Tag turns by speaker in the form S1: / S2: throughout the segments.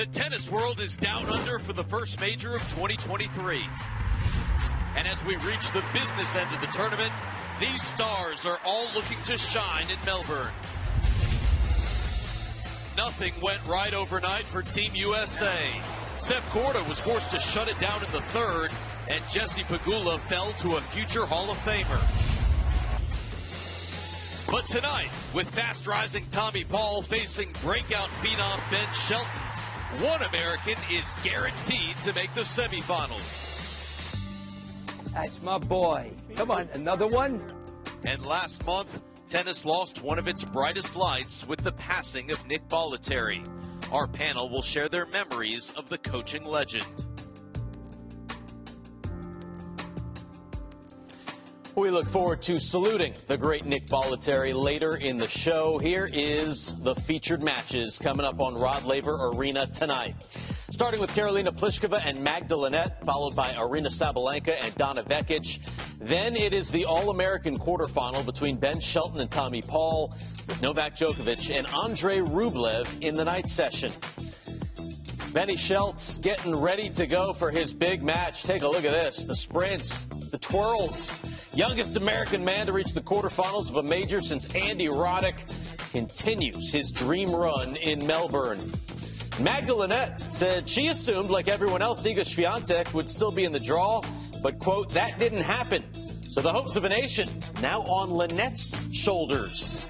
S1: The tennis world is down under for the first major of 2023. And as we reach the business end of the tournament, these stars are all looking to shine in Melbourne. Nothing went right overnight for Team USA. Seb Korda was forced to shut it down in the third, and Jessie Pegula fell to a future Hall of Famer. But tonight, with fast rising Tommy Paul facing breakout phenom Ben Shelton, one American is guaranteed to make the semifinals.
S2: That's my boy. Come on, another one?
S1: And last month, tennis lost one of its brightest lights with the passing of Nick Bollettieri. Our panel will share their memories of the coaching legend. We look forward to saluting the great Nick Bollettieri later in the show. Here is the featured matches coming up on Rod Laver Arena tonight. Starting with Karolina Pliskova and Magda Linette, followed by Aryna Sabalenka and Donna Vekic. Then it is the All-American quarterfinal between Ben Shelton and Tommy Paul, with Novak Djokovic and Andre Rublev in the night session. Benny Schultz getting ready to go for his big match. Take a look at this. The sprints, the twirls. Youngest American man to reach the quarterfinals of a major since Andy Roddick continues his dream run in Melbourne. Magda Linette said she assumed, like everyone else, Iga Swiatek would still be in the draw, but, quote, that didn't happen. So the hopes of a nation now on Linette's shoulders.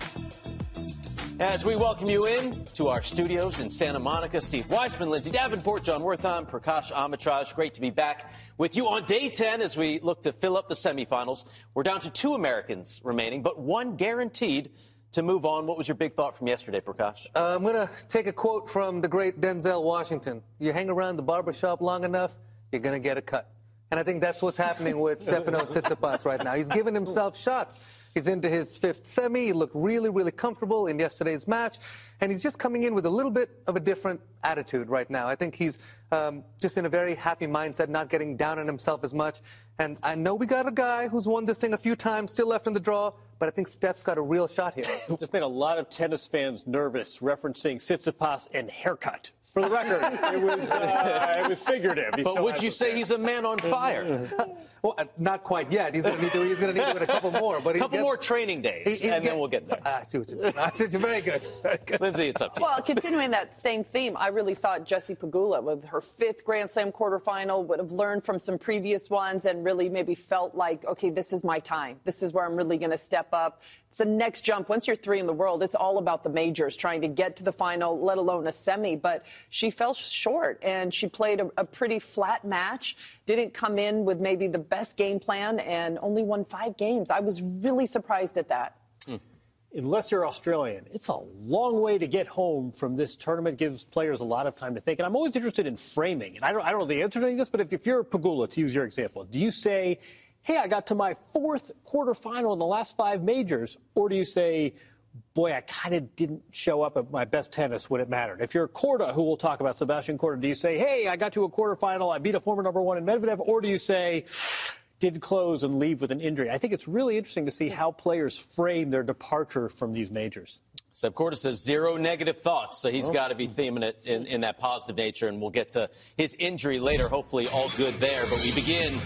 S1: As we welcome you in to our studios in Santa Monica, Steve Weissman, Lindsay Davenport, Jon Wertheim, Prakash Amritraj. Great to be back with you on day 10 as we look to fill up the semifinals. We're down to two Americans remaining, but one guaranteed to move on. What was your big thought from yesterday, Prakash?
S3: Uh, I'm going to take a quote from the great Denzel Washington. You hang around the barbershop long enough, you're going to get a cut. And I think that's what's happening with Stefano Tsitsipas right now. He's giving himself shots. He's into his fifth semi. He looked really, really comfortable in yesterday's match. And he's just coming in with a little bit of a different attitude right now. I think he's um, just in a very happy mindset, not getting down on himself as much. And I know we got a guy who's won this thing a few times, still left in the draw, but I think Steph's got a real shot here.
S4: Just made a lot of tennis fans nervous, referencing Tsitsipas and haircut. For the record, it was uh, it was figurative. He
S1: But would you say
S4: there.
S1: he's a man on fire?
S3: well, uh, not quite yet. He's going to need to. He's going to need to win a couple more. But
S1: A couple
S3: get-
S1: more training days,
S3: he- he's
S1: and then we'll get there.
S3: I see what you mean. I see what you Very good. Very good.
S1: Lindsay, it's up to you.
S5: Well, continuing that same theme, I really thought Jessie Pegula, with her fifth Grand Slam quarterfinal, would have learned from some previous ones and really maybe felt like, okay, this is my time. This is where I'm really going to step up. It's the next jump. Once you're three in the world, it's all about the majors, trying to get to the final, let alone a semi. But she fell short, and she played a, a pretty flat match. Didn't come in with maybe the best game plan, and only won five games. I was really surprised at that. Hmm.
S4: unless you're Australian, it's a long way to get home from this tournament. Gives players a lot of time to think. And I'm always interested in framing. And I don't, I don't know the answer to any of this, but if, if you're Pegula, to use your example, do you say, hey, I got to my fourth quarterfinal in the last five majors? Or do you say, boy, I kind of didn't show up at my best tennis when it mattered? If you're Korda, who we'll talk about, Sebastian Korda, do you say, hey, I got to a quarterfinal, I beat a former number one in Medvedev? Or do you say, did close and leave with an injury. I think it's really interesting to see how players frame their departure from these majors.
S1: Seb Korda says zero negative thoughts, so he's oh. got to be theming it in, in that positive nature, and we'll get to his injury later. Hopefully, all good there. But we begin,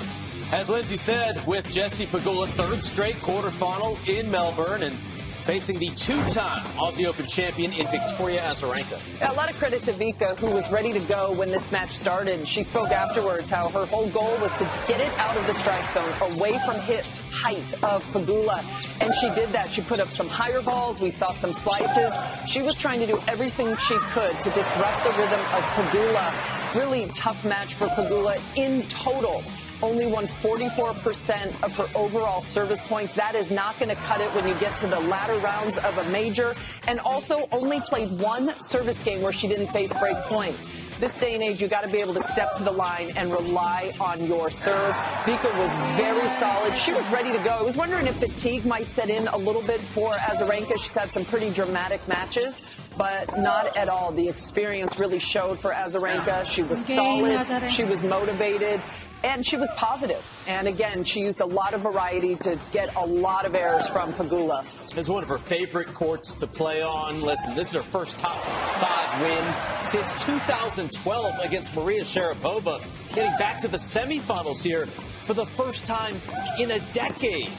S1: as Lindsay said, with Jessie Pegula, third straight quarterfinal in Melbourne, and facing the two-time Aussie Open champion in Victoria Azarenka.
S5: A lot of credit to Vika, who was ready to go when this match started. She spoke afterwards how her whole goal was to get it out of the strike zone, away from hit height of Pegula. And she did that. She put up some higher balls. We saw some slices. She was trying to do everything she could to disrupt the rhythm of Pegula. Really tough match for Pegula in total. only won 44% of her overall service points. That is not going to cut it when you get to the latter rounds of a major. And also only played one service game where she didn't face break point. This day and age, you got to be able to step to the line and rely on your serve. Vika was very solid. She was ready to go. I was wondering if fatigue might set in a little bit for Azarenka. She's had some pretty dramatic matches but not at all. The experience really showed for Azarenka. She was solid. She was motivated and she was positive. And again, she used a lot of variety to get a lot of errors from Pegula.
S1: It's one of her favorite courts to play on. Listen, this is her first top five win since 2012 against Maria Sharapova, getting back to the semifinals here for the first time in a decade.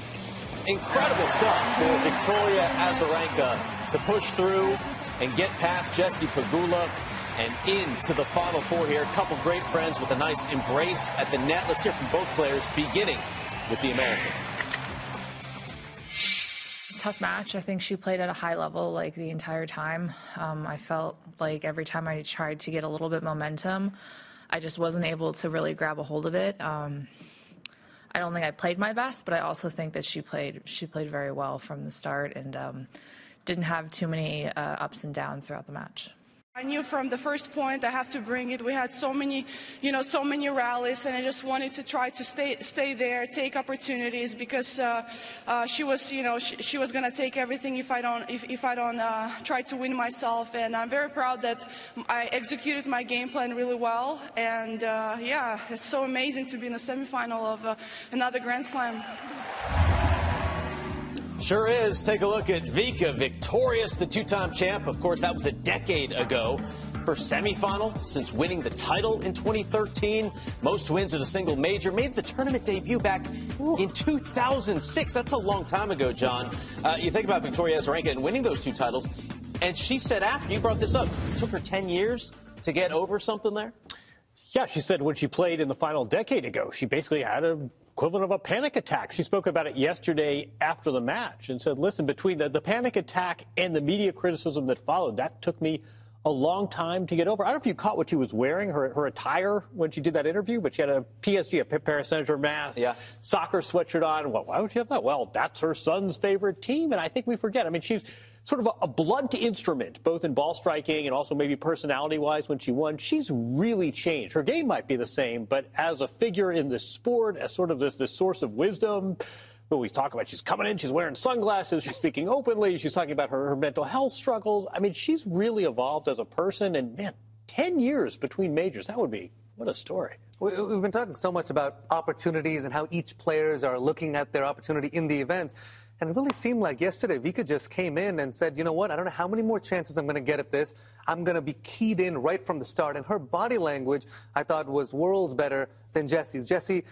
S1: Incredible stuff for Victoria Azarenka to push through and get past Jessie Pegula and into the Final Four here. A couple great friends with a nice embrace at the net. Let's hear from both players, beginning with the American.
S6: It's tough match. I think she played at a high level like the entire time. Um, I felt like every time I tried to get a little bit momentum, I just wasn't able to really grab a hold of it. Um, I don't think I played my best, but I also think that she played she played very well from the start and um, didn't have too many uh, ups and downs throughout the match.
S7: I knew from the first point I have to bring it. We had so many, you know, so many rallies, and I just wanted to try to stay, stay there, take opportunities because uh, uh, she was, you know, she, she was going to take everything if I don't, if, if I don't uh, try to win myself. And I'm very proud that I executed my game plan really well. And uh, yeah, it's so amazing to be in the semifinal of uh, another Grand Slam.
S1: Sure is. Take a look at Vika, victorious, the two time champ. Of course, that was a decade ago. First semifinal since winning the title in 2013. Most wins at a single major. Made the tournament debut back in 2006. That's a long time ago, Jon. Uh, you think about Victoria Azarenka and winning those two titles. And she said after, you brought this up, it took her 10 years to get over something there?
S4: Yeah, she said when she played in the final decade ago, she basically had a equivalent of a panic attack. She spoke about it yesterday after the match and said, listen, between the, the panic attack and the media criticism that followed, that took me a long time to get over. I don't know if you caught what she was wearing, her, her attire when she did that interview, but she had a PSG, a Paris Saint-Germain mask, yeah. soccer sweatshirt on. Well, why would she have that? Well, that's her son's favorite team, and I think we forget. I mean, she's sort of a, a blunt instrument, both in ball striking and also maybe personality wise when she won. She's really changed. Her game might be the same, but as a figure in this sport, as sort of this, this source of wisdom, we talk about she's coming in, she's wearing sunglasses, she's speaking openly, she's talking about her, her mental health struggles. I mean, she's really evolved as a person, and man, 10 years between majors, that would be what a story.
S3: We've been talking so much about opportunities and how each players are looking at their opportunity in the events. And it really seemed like yesterday Vika just came in and said, you know what, I don't know how many more chances I'm going to get at this. I'm going to be keyed in right from the start. And her body language, I thought, was worlds better than Jessie's. Jessie,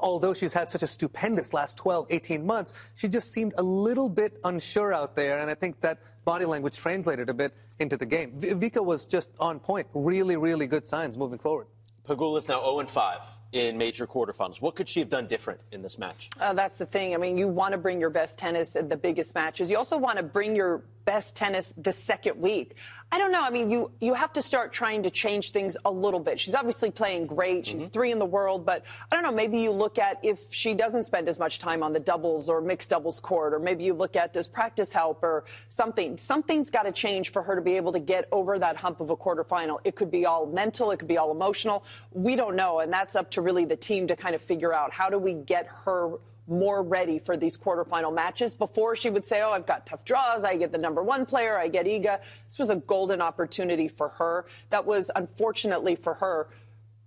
S3: although she's had such a stupendous last 12, 18 months, she just seemed a little bit unsure out there. And I think that body language translated a bit into the game. Vika was just on point. Really, really good signs moving forward.
S1: Pegula's now 0 5 in major quarterfinals. What could she have done different in this match?
S5: Uh, that's the thing. I mean, you want to bring your best tennis in the biggest matches. You also want to bring your best tennis the second week. I don't know. I mean, you you have to start trying to change things a little bit. She's obviously playing great. She's mm-hmm. three in the world, but I don't know. Maybe you look at if she doesn't spend as much time on the doubles or mixed doubles court, or maybe you look at does practice help or something. Something's got to change for her to be able to get over that hump of a quarterfinal. It could be all mental. It could be all emotional. We don't know, and that's up to really the team to kind of figure out how do we get her more ready for these quarterfinal matches. Before she would say, Oh, I've got tough draws. I get the number one player. I get Iga. This was a golden opportunity for her. That was unfortunately for her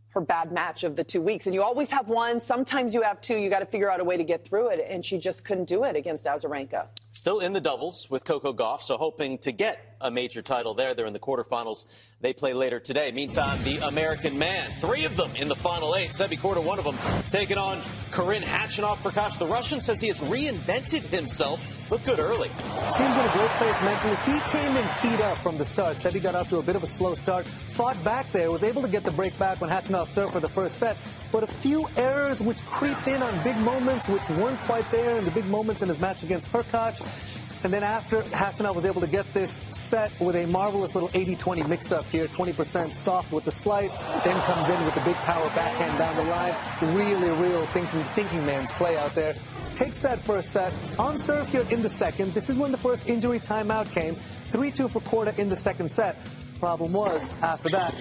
S5: her bad match of the two weeks. And you always have one. Sometimes you have two. You got to figure out a way to get through it. And she just couldn't do it against Azarenka.
S1: Still in the doubles with Coco Gauff, so hoping to get a major title there. They're in the quarterfinals. They play later today. Meantime, the American man, three of them in the final eight. Sebi Korda, one of them, taking on Karen Khachanov. Prakash, the Russian says he has reinvented himself. Looked good early.
S3: Seems in a great place mentally. He came in keyed up from the start. Said he got off to a bit of a slow start. Fought back there. Was able to get the break back when Khachanov served for the first set. But a few errors which creeped in on big moments, which weren't quite there in the big moments in his match against Hurkacz And then after Khachanov was able to get this set with a marvelous little 80-20 mix-up here, 20% soft with the slice, then comes in with the big power backhand down the line. Really, real thinking, thinking man's play out there. Takes that first set. On serve here in the second. This is when the first injury timeout came. 3-2 for Korda in the second set. Problem was, after that,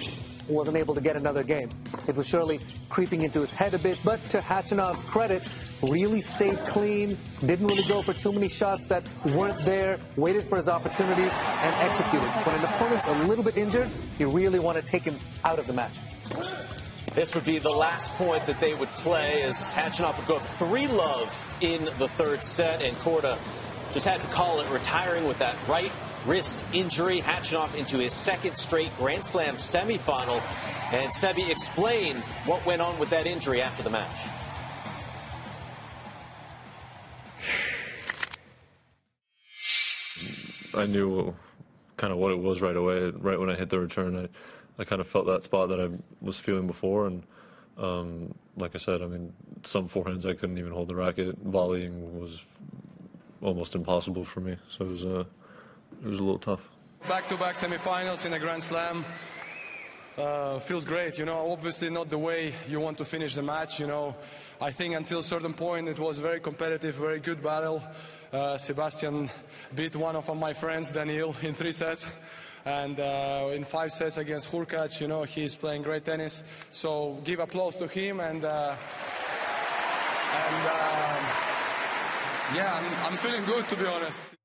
S3: wasn't able to get another game. It was surely creeping into his head a bit, but to Khachanov's credit, really stayed clean, didn't really go for too many shots that weren't there, waited for his opportunities, and executed. When an opponent's a little bit injured, you really want to take him out of the match.
S1: This would be the last point that they would play as Khachanov would go up 3 love in the third set, and Korda just had to call it retiring with that right wrist injury. Khachanov into his second straight Grand Slam semifinal. And Sebi explained what went on with that injury after the match.
S8: I knew kind of what it was right away. Right when I hit the return, I, I kind of felt that spot that I was feeling before. And um, like I said, I mean, some forehands I couldn't even hold the racket. Volleying was almost impossible for me. So it was, uh, it was a little tough.
S9: Back-to-back semifinals in a Grand Slam. Uh, feels great, you know. Obviously, not the way you want to finish the match. You know, I think until a certain point it was very competitive, very good battle. Uh, Sebastian beat one of my friends, Daniil, in three sets. And uh, in five sets against Hurkacz, you know, he's playing great tennis. So give applause to him. And, uh, and uh, yeah, I'm, I'm feeling good, to be honest.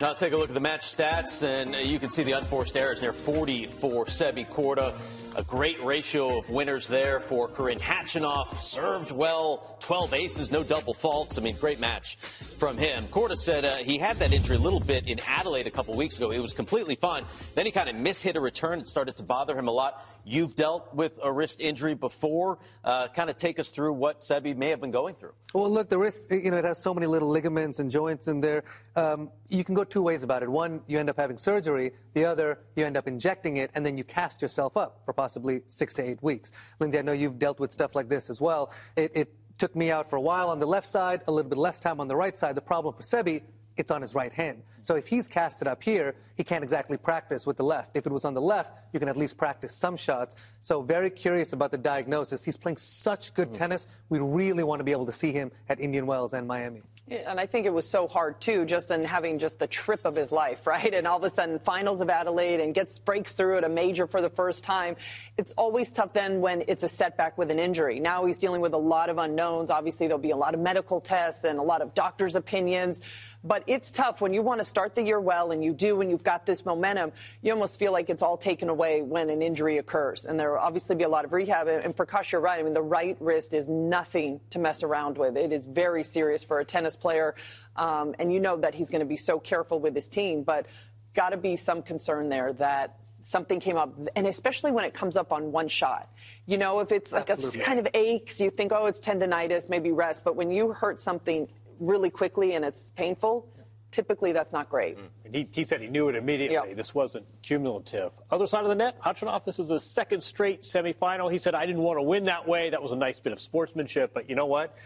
S1: Now take a look at the match stats, and you can see the unforced errors near 40 for Sebi Korda. A great ratio of winners there for Karen Khachanov. Served well, 12 aces, no double faults. I mean, great match from him. Korda said uh, he had that injury a little bit in Adelaide a couple weeks ago. He was completely fine. Then he kind of mishit a return. It started to bother him a lot. You've dealt with a wrist injury before. Uh, kind of take us through what Sebi may have been going through.
S3: Well, look, the wrist, you know, it has so many little ligaments and joints in there. Um, you can go two ways about it. One, you end up having surgery. The other, you end up injecting it, and then you cast yourself up for possibly six to eight weeks. Lindsay, I know you've dealt with stuff like this as well. It, it took me out for a while on the left side, a little bit less time on the right side. The problem for Sebi, it's on his right hand. So if he's casted up here, he can't exactly practice with the left. If it was on the left, you can at least practice some shots. So very curious about the diagnosis. He's playing such good mm. tennis. We really want to be able to see him at Indian Wells and Miami.
S5: And I think it was so hard too, just in having just the trip of his life, right? And all of a sudden, finals of Adelaide and gets breaks through at a major for the first time. It's always tough then when it's a setback with an injury. Now he's dealing with a lot of unknowns. Obviously, there'll be a lot of medical tests and a lot of doctors' opinions. But it's tough when you want to start the year well and you do and you've got this momentum. You almost feel like it's all taken away when an injury occurs. And there will obviously be a lot of rehab. And Prakash, you're right. I mean, the right wrist is nothing to mess around with. It is very serious for a tennis player. Um, and you know that he's going to be so careful with his team. But got to be some concern there that something came up, and especially when it comes up on one shot. You know, if it's like Absolutely. a kind of aches, you think, oh, it's tendonitis, maybe rest. But when you hurt something really quickly and it's painful, typically that's not great.
S4: Mm. He, he, said he knew it immediately. Yep. This wasn't cumulative. Other side of the net, Khachanov, this is his second straight semifinal. He said, I didn't want to win that way. That was a nice bit of sportsmanship. But you know what?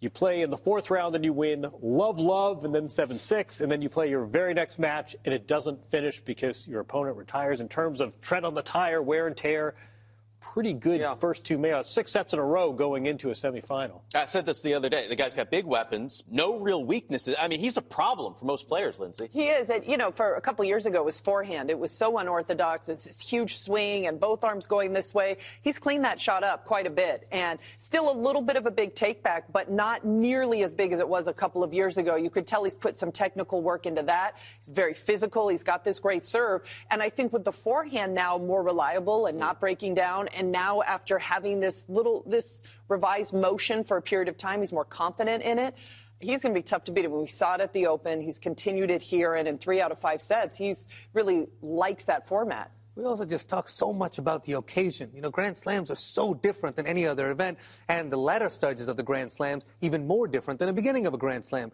S4: You play in the fourth round and you win love, love, and then 7 6. And then you play your very next match and it doesn't finish because your opponent retires. In terms of tread on the tire, wear and tear, pretty good yeah. first two mayos, six sets in a row going into a semifinal.
S1: I said this the other day. The guy's got big weapons, no real weaknesses. I mean, he's a problem for most players, Lindsay.
S5: He is. And, you know, for a couple years ago, his forehand, it was so unorthodox. It's this huge swing and both arms going this way. He's cleaned that shot up quite a bit and still a little bit of a big takeback, but not nearly as big as it was a couple of years ago. You could tell he's put some technical work into that. He's very physical. He's got this great serve. And I think with the forehand now more reliable and not breaking down, and now after having this little this revised motion for a period of time, he's more confident in it. He's going to be tough to beat. We saw it at the Open, he's continued it here, and in three out of five sets, he's really likes that format.
S3: We also just talk so much about the occasion. You know, Grand Slams are so different than any other event, and the latter stages of the Grand Slams even more different than the beginning of a Grand Slam.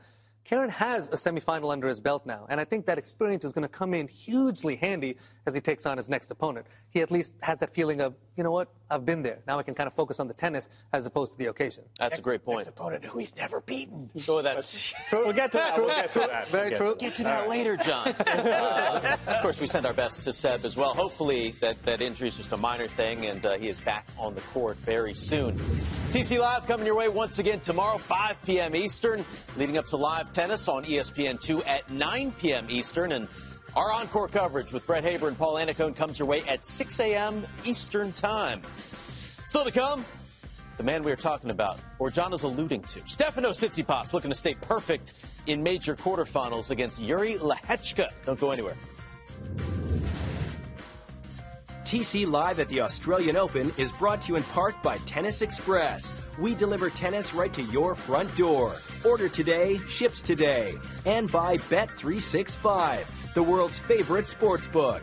S3: Karen has a semifinal under his belt now, and I think that experience is going to come in hugely handy as he takes on his next opponent. He at least has that feeling of, you know what, I've been there. Now I can kind of focus on the tennis as opposed to the occasion.
S1: That's a great point.
S4: Next opponent who he's never beaten.
S1: So that's
S4: We'll get to that. We'll get to that.
S3: Very
S4: We'll get
S3: true.
S4: to
S1: Get to that later, Jon. Uh, of course, we send our best to Seb as well. Hopefully, that, that injury is just a minor thing, and uh, he is back on the court very soon. TC Live coming your way once again tomorrow, 5 p.m. Eastern, leading up to live tennis on E ESPN2 at 9 p.m. Eastern. And our encore coverage with Brett Haber and Paul Annacone comes your way at 6 a.m. Eastern Time. Still to come, the man we are talking about, or Jon is alluding to. Stefano Tsitsipas looking to stay perfect in major quarterfinals against Yuri Lehecka. Don't go anywhere.
S10: TC Live at the Australian Open is brought to you in part by Tennis Express. We deliver tennis right to your front door. Order today, ships today. And by Bet365, the world's favorite sports book.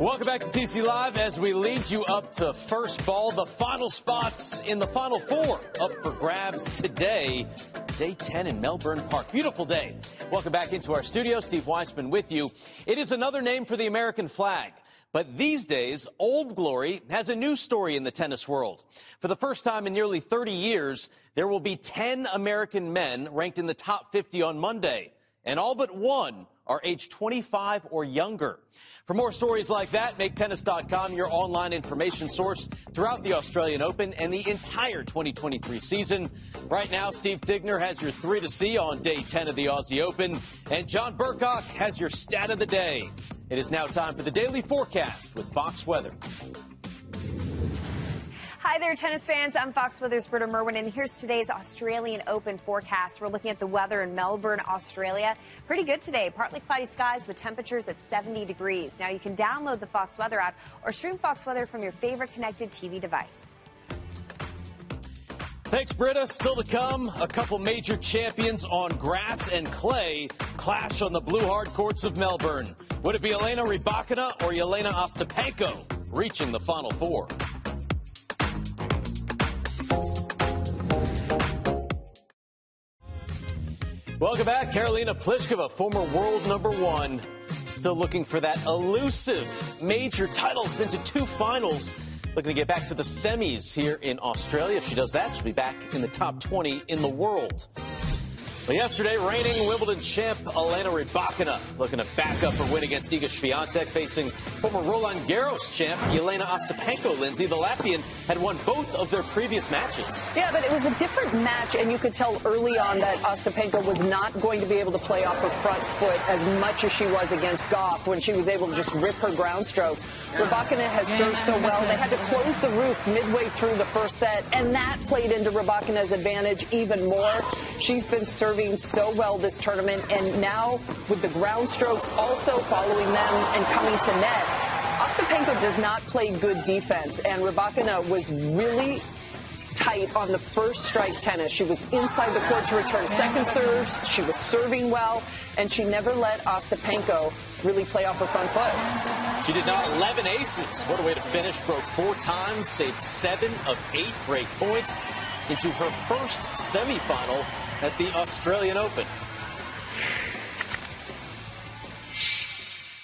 S1: Welcome back to TC Live as we lead you up to first ball. The final spots in the final four up for grabs today. Day 10 in Melbourne Park. Beautiful day. Welcome back into our studio. Steve Weissman with you. It is another name for the American flag. But these days, Old Glory has a new story in the tennis world. For the first time in nearly 30 years, there will be 10 American men ranked in the top 50 on Monday. And all but one are age 25 or younger. For more stories like that, make tennis.com your online information source throughout the Australian Open and the entire 2023 season. Right now, Steve Tigner has your three to see on day 10 of the Aussie Open, and John Burkock has your stat of the day. It is now time for the daily forecast with Fox Weather.
S11: Hi there, tennis fans. I'm Fox Weather's Britta Merwin, and here's today's Australian Open forecast. We're looking at the weather in Melbourne, Australia. Pretty good today. Partly cloudy skies with temperatures at 70 degrees. Now, you can download the Fox Weather app or stream Fox Weather from your favorite connected TV device.
S1: Thanks, Britta. Still to come, a couple major champions on grass and clay clash on the blue hard courts of Melbourne. Would it be Elena Rybakina or Jelena Ostapenko reaching the final four? Welcome back. Karolina Pliskova, former world number one, still looking for that elusive major title. Has been to two finals. Looking to get back to the semis here in Australia. If she does that, she'll be back in the top 20 in the world. Well, yesterday, reigning Wimbledon champ Elena Rybakina looking to back up her win against Iga Swiatek, facing former Roland Garros champ Jelena Ostapenko. Lindsay, the Latvian, had won both of their previous matches.
S5: Yeah, but it was a different match, and you could tell early on that Ostapenko was not going to be able to play off her front foot as much as she was against Gauff when she was able to just rip her ground strokes. Rybakina has served so well. They had to close the roof midway through the first set, and that played into Rybakina's advantage even more. She's been serving so well this tournament, and now with the ground strokes also following them and coming to net, Ostapenko does not play good defense, and Rybakina was really tight on the first strike tennis. She was inside the court to return second serves. She was serving well, and she never let Ostapenko really play off her front foot.
S1: She did not 11 aces. What a way to finish. Broke four times, saved seven of eight break points into her first semifinal at the Australian Open.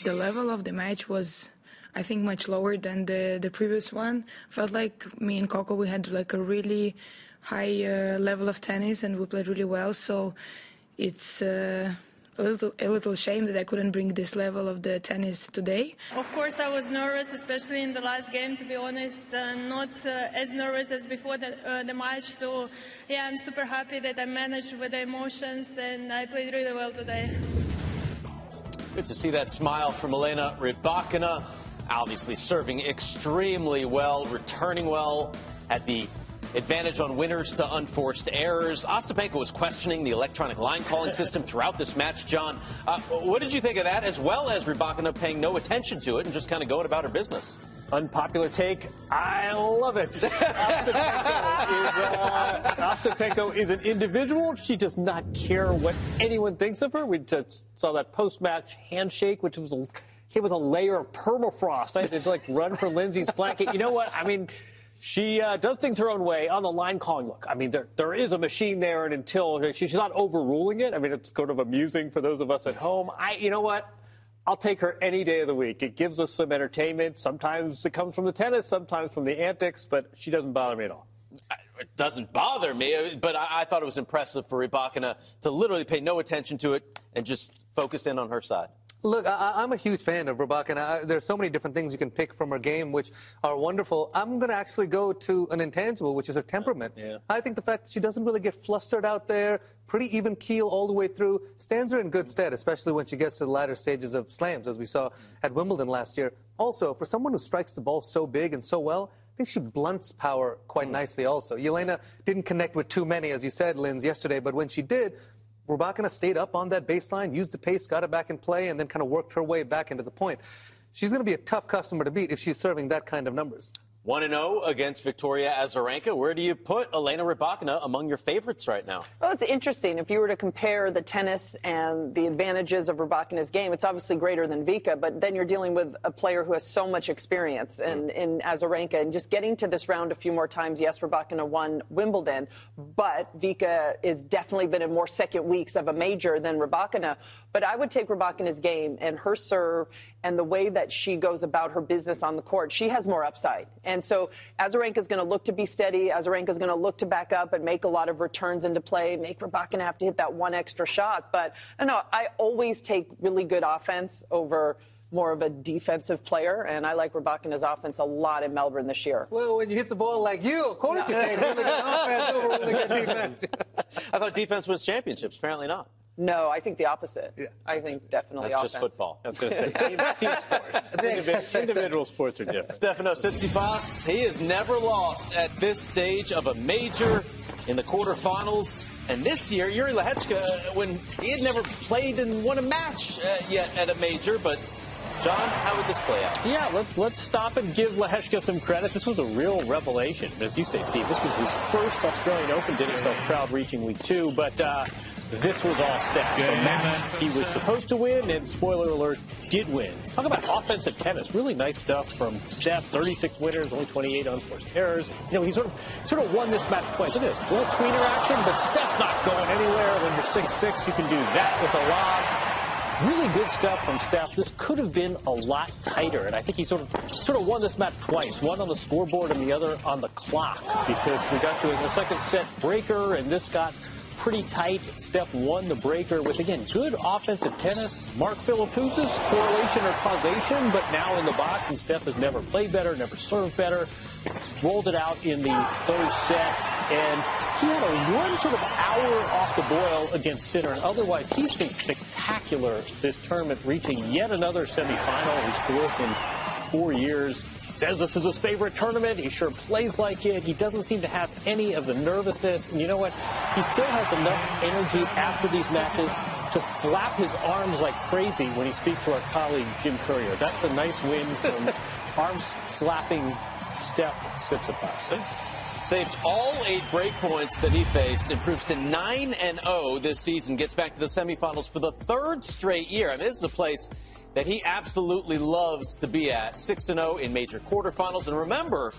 S6: The level of the match was, I think, much lower than the, the previous one. Felt like me and Coco, we had like a really high uh, level of tennis and we played really well. So it's uh, a little a little shame that I couldn't bring this level of the tennis today.
S12: Of course, I was nervous, especially in the last game. To be honest, uh, not uh, as nervous as before the, uh, the match. So, yeah, I'm super happy that I managed with the emotions and I played really well today.
S1: Good to see that smile from Elena Rybakina. Obviously serving extremely well, returning well at the advantage on winners to unforced errors. Ostapenko was questioning the electronic line calling system throughout this match. Jon, uh, what did you think of that, as well as Rybakina paying no attention to it and just kind of going about her business?
S4: Unpopular take. I love it. Ostapenko is, uh, is, an individual. She does not care what anyone thinks of her. We saw that post-match handshake, which was a, came with a layer of permafrost. I had to like run for Lindsay's blanket. You know what? I mean. She uh, does things her own way on the line calling. Look, I mean, there there is a machine there, and until she's not overruling it, I mean, it's kind of amusing for those of us at home. I, you know what? I'll take her any day of the week. It gives us some entertainment. Sometimes it comes from the tennis, sometimes from the antics, but she doesn't bother me at all.
S1: It doesn't bother me, but I, I thought it was impressive for Rybakina to literally pay no attention to it and just focus in on her side.
S3: Look, I, am a huge fan of Rybakina. There's so many different things you can pick from her game, which are wonderful. I'm going to actually go to an intangible, which is her temperament. Yeah. I think the fact that she doesn't really get flustered out there, pretty even keel all the way through, stands her in good stead, especially when she gets to the latter stages of slams, as we saw at Wimbledon last year. Also, for someone who strikes the ball so big and so well, I think she blunts power quite mm. nicely also. Jelena didn't connect with too many, as you said, Linz, yesterday, but when she did, Rybakina stayed up on that baseline, used the pace, got it back in play, and then kind of worked her way back into the point. She's going to be a tough customer to beat if she's serving that kind of numbers.
S1: 1 0 against Victoria Azarenka. Where do you put Elena Rybakina among your favorites right now?
S5: Well, it's interesting. If you were to compare the tennis and the advantages of Rybakina's game, it's obviously greater than Vika, but then you're dealing with a player who has so much experience in, mm. in Azarenka. And just getting to this round a few more times, yes, Rybakina won Wimbledon, but Vika has definitely been in more second weeks of a major than Rybakina. But I would take Rybakina's game and her serve and the way that she goes about her business on the court, she has more upside. And so Azarenka is going to look to be steady. Azarenka is going to look to back up and make a lot of returns into play, make Rybakina have to hit that one extra shot. But I know I always take really good offense over more of a defensive player, and I like Rybakina's offense a lot in Melbourne this year.
S3: Well, when you hit the ball like you, of course you take really good offense over really good defense.
S1: I thought defense wins championships. Apparently not.
S5: No, I think the opposite. Yeah. I think definitely
S1: That's
S5: offense.
S1: just football.
S4: I was going to say team, team sports. Individual, sports are different.
S1: Stefano Tsitsipas, he has never lost at this stage of a major in the quarterfinals. And this year, Yuri Lehecka, when he had never played and won a match uh, yet at a major, but Jon, how would this play out?
S4: Yeah, let, let's stop and give Lehecka some credit. This was a real revelation. As you say, Steve, this was his first Australian Open. Did himself proud reaching week two, but uh, this was all Steph. The match he was supposed to win, and spoiler alert, did win. Talk about offensive tennis. Really nice stuff from Steph. 36 winners, only 28 unforced errors. You know, he sort of sort of won this match twice. Look at this. Little tweener action, but Steph's not going anywhere. When you're 6'6", you can do that with a lob. Really good stuff from Steph. This could have been a lot tighter, and I think he sort of sort of won this match twice. One on the scoreboard and the other on the clock because we got to the second set breaker, and this got pretty tight. Steph won the breaker with, again, good offensive tennis. Mark Philippoussis, correlation or causation, but now in the box, and Steph has never played better, never served better. Rolled it out in the third set, and he had a one sort of hour off the boil against Sinner, and otherwise he's been spectacular this tournament, reaching yet another semifinal, his fourth in four years says this is his favorite tournament. He sure plays like it. He doesn't seem to have any of the nervousness. And you know what? He still has enough energy after these matches to flap his arms like crazy when he speaks to our colleague Jim Courier. That's a nice win from arms slapping Steph Tsitsipas
S1: saved all eight break points that he faced, improves to 9 and 0 this season, gets back to the semifinals for the third straight year. I mean, this is a place that he absolutely loves to be at. 6 0 in major quarterfinals. And remember,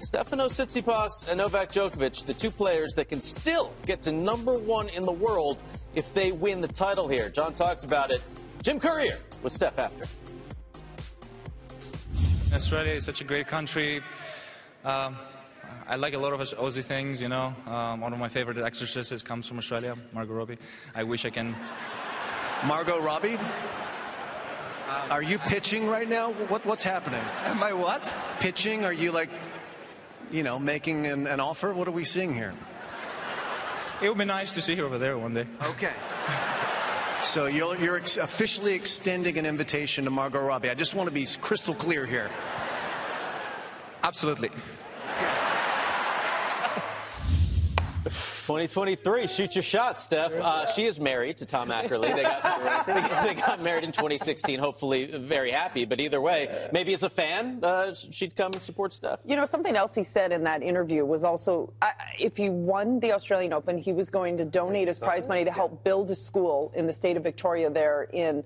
S1: Stefano Tsitsipas and Novak Djokovic, the two players that can still get to number one in the world if they win the title here. Jon talked about it. Jim Courier with Steph after.
S13: Australia is such a great country. Um, I like a lot of Aussie things, you know. Um, one of my favorite exercises comes from Australia, Margot Robbie. I wish I can.
S14: Margot Robbie? Are you pitching right now? What, what's happening?
S15: Am I what?
S14: Pitching? Are you like, you know, making an, an offer? What are we seeing here?
S13: It would be nice to see you over there one day.
S14: Okay. So you're, you're ex- officially extending an invitation to Margot Robbie. I just want to be crystal clear here.
S13: Absolutely.
S1: 2023, shoot your shot, Steph. Uh, she is married to Tom Ackerley. They got, they got married in 2016. Hopefully, very happy. But either way, maybe as a fan, uh, she'd come and support Steph.
S5: You know, something else he said in that interview was also uh, if he won the Australian Open, he was going to donate his prize money to help build a school in the state of Victoria there in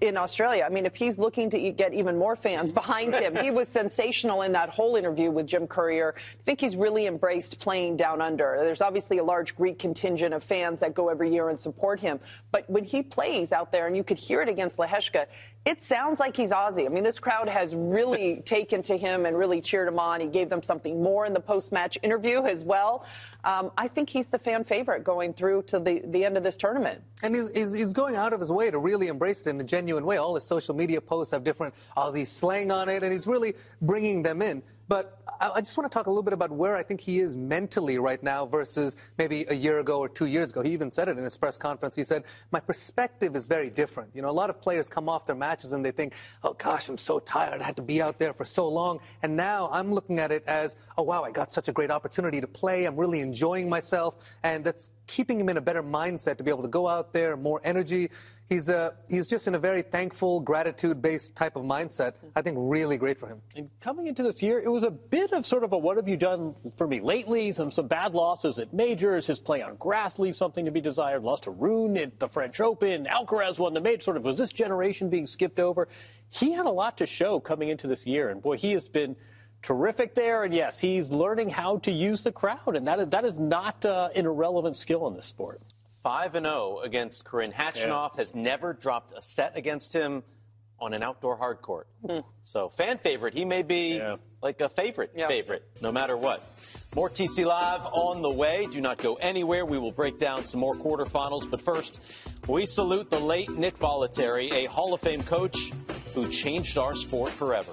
S5: in Australia. I mean, if he's looking to get even more fans behind him, he was sensational in that whole interview with Jim Courier. I think he's really embraced playing down under. There's obviously a large Greek contingent of fans that go every year and support him. But when he plays out there, and you could hear it against Lehecka, it sounds like he's Aussie. I mean, this crowd has really taken to him and really cheered him on. He gave them something more in the post-match interview as well. Um, I think he's the fan favorite going through to the, the end of this tournament.
S3: And he's, he's, he's, going out of his way to really embrace it in a genuine way. All his social media posts have different Aussie slang on it, and he's really bringing them in. But I just want to talk a little bit about where I think he is mentally right now versus maybe a year ago or two years ago. He even said it in his press conference. He said, My perspective is very different. You know, a lot of players come off their matches and they think, Oh gosh, I'm so tired. I had to be out there for so long. And now I'm looking at it as, Oh wow, I got such a great opportunity to play. I'm really enjoying myself. And that's keeping him in a better mindset to be able to go out there, more energy he's uh, he's just in a very thankful, gratitude-based type of mindset. I think really great for him.
S4: And coming into this year, it was a bit of sort of a what have you done for me lately? Some some bad losses at majors. His play on grass leaves something to be desired. Lost to Rune at the French Open. Alcaraz won the major. Sort of was this generation being skipped over? He had a lot to show coming into this year, and boy, he has been terrific there. And yes, he's learning how to use the crowd, and that is, that is not uh, an irrelevant skill in this sport.
S1: 5 and 0 against Karen Khachanov, yeah. has never dropped a set against him on an outdoor hard court. Mm. So, fan favorite. He may be yeah. like a favorite yeah. favorite, no matter what. More TC Live on the way. Do not go anywhere. We will break down some more quarterfinals. But first, we salute the late Nick Bollettieri, a Hall of Fame coach who changed our sport forever.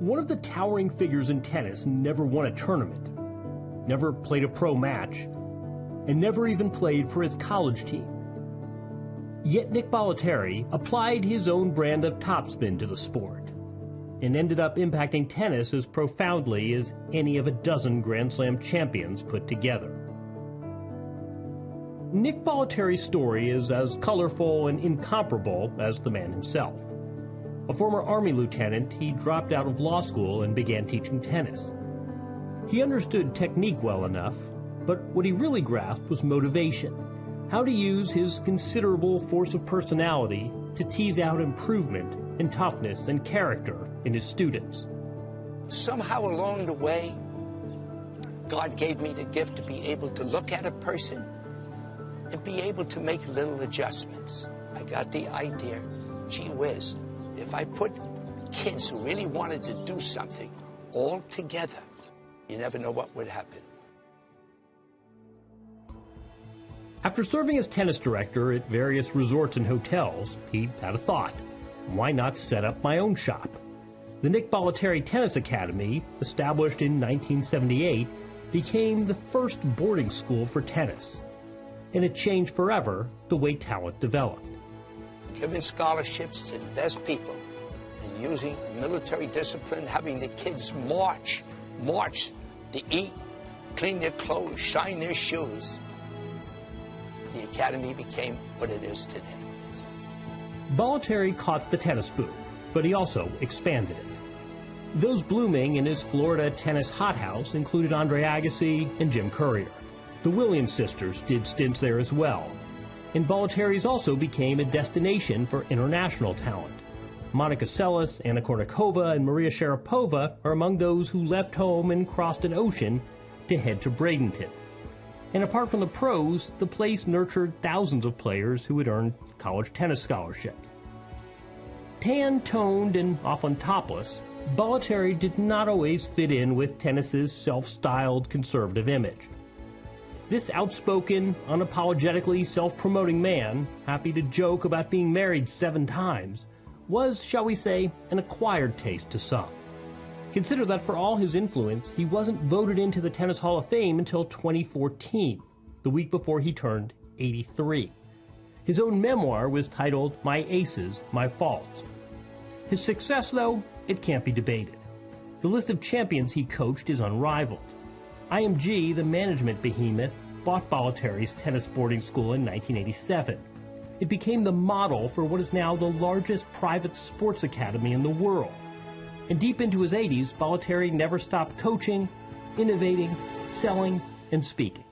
S4: One of the towering figures in tennis never won a tournament, never played a pro match, and never even played for his college team. Yet Nick Bollettieri applied his own brand of topspin to the sport and ended up impacting tennis as profoundly as any of a dozen Grand Slam champions put together. Nick Bollettieri's story is as colorful and incomparable as the man himself. A former Army lieutenant, he dropped out of law school and began teaching tennis. He understood technique well enough, but what he really grasped was motivation how to use his considerable force of personality to tease out improvement in toughness and character in his students.
S16: Somehow along the way, God gave me the gift to be able to look at a person and be able to make little adjustments. I got the idea, gee whiz, if I put kids who really wanted to do something all together, you never know what would happen.
S4: After serving as tennis director at various resorts and hotels, he had a thought. Why not set up my own shop? The Nick Bollettieri Tennis Academy, established in 1978, became the first boarding school for tennis. And it changed forever the way talent developed
S16: giving scholarships to the best people, and using military discipline, having the kids march, march to eat, clean their clothes, shine their shoes. The academy became what it is today.
S4: Bollettieri caught the tennis boom, but he also expanded it. Those blooming in his Florida tennis hothouse included Andre Agassi and Jim Courier. The Williams sisters did stints there as well, and Bollettieri's also became a destination for international talent. Monica Seles, Anna Kournikova, and Maria Sharapova are among those who left home and crossed an ocean to head to Bradenton. And apart from the pros, the place nurtured thousands of players who had earned college tennis scholarships. Tan, toned, and often topless,
S17: Bollettieri did not always fit in with tennis's self styled conservative image. This outspoken, unapologetically self promoting man, happy to joke about being married seven times, was, shall we say, an acquired taste to some. Consider that for all his influence, he wasn't voted into the Tennis Hall of Fame until 2014, the week before he turned 83. His own memoir was titled My Aces, My Faults. His success, though, it can't be debated. The list of champions he coached is unrivaled. IMG, the management behemoth, bought Bollettieri's tennis boarding school in 1987. It became the model for what is now the largest private sports academy in the world and deep into his 80s, Bollettieri never stopped coaching, innovating, selling, and speaking.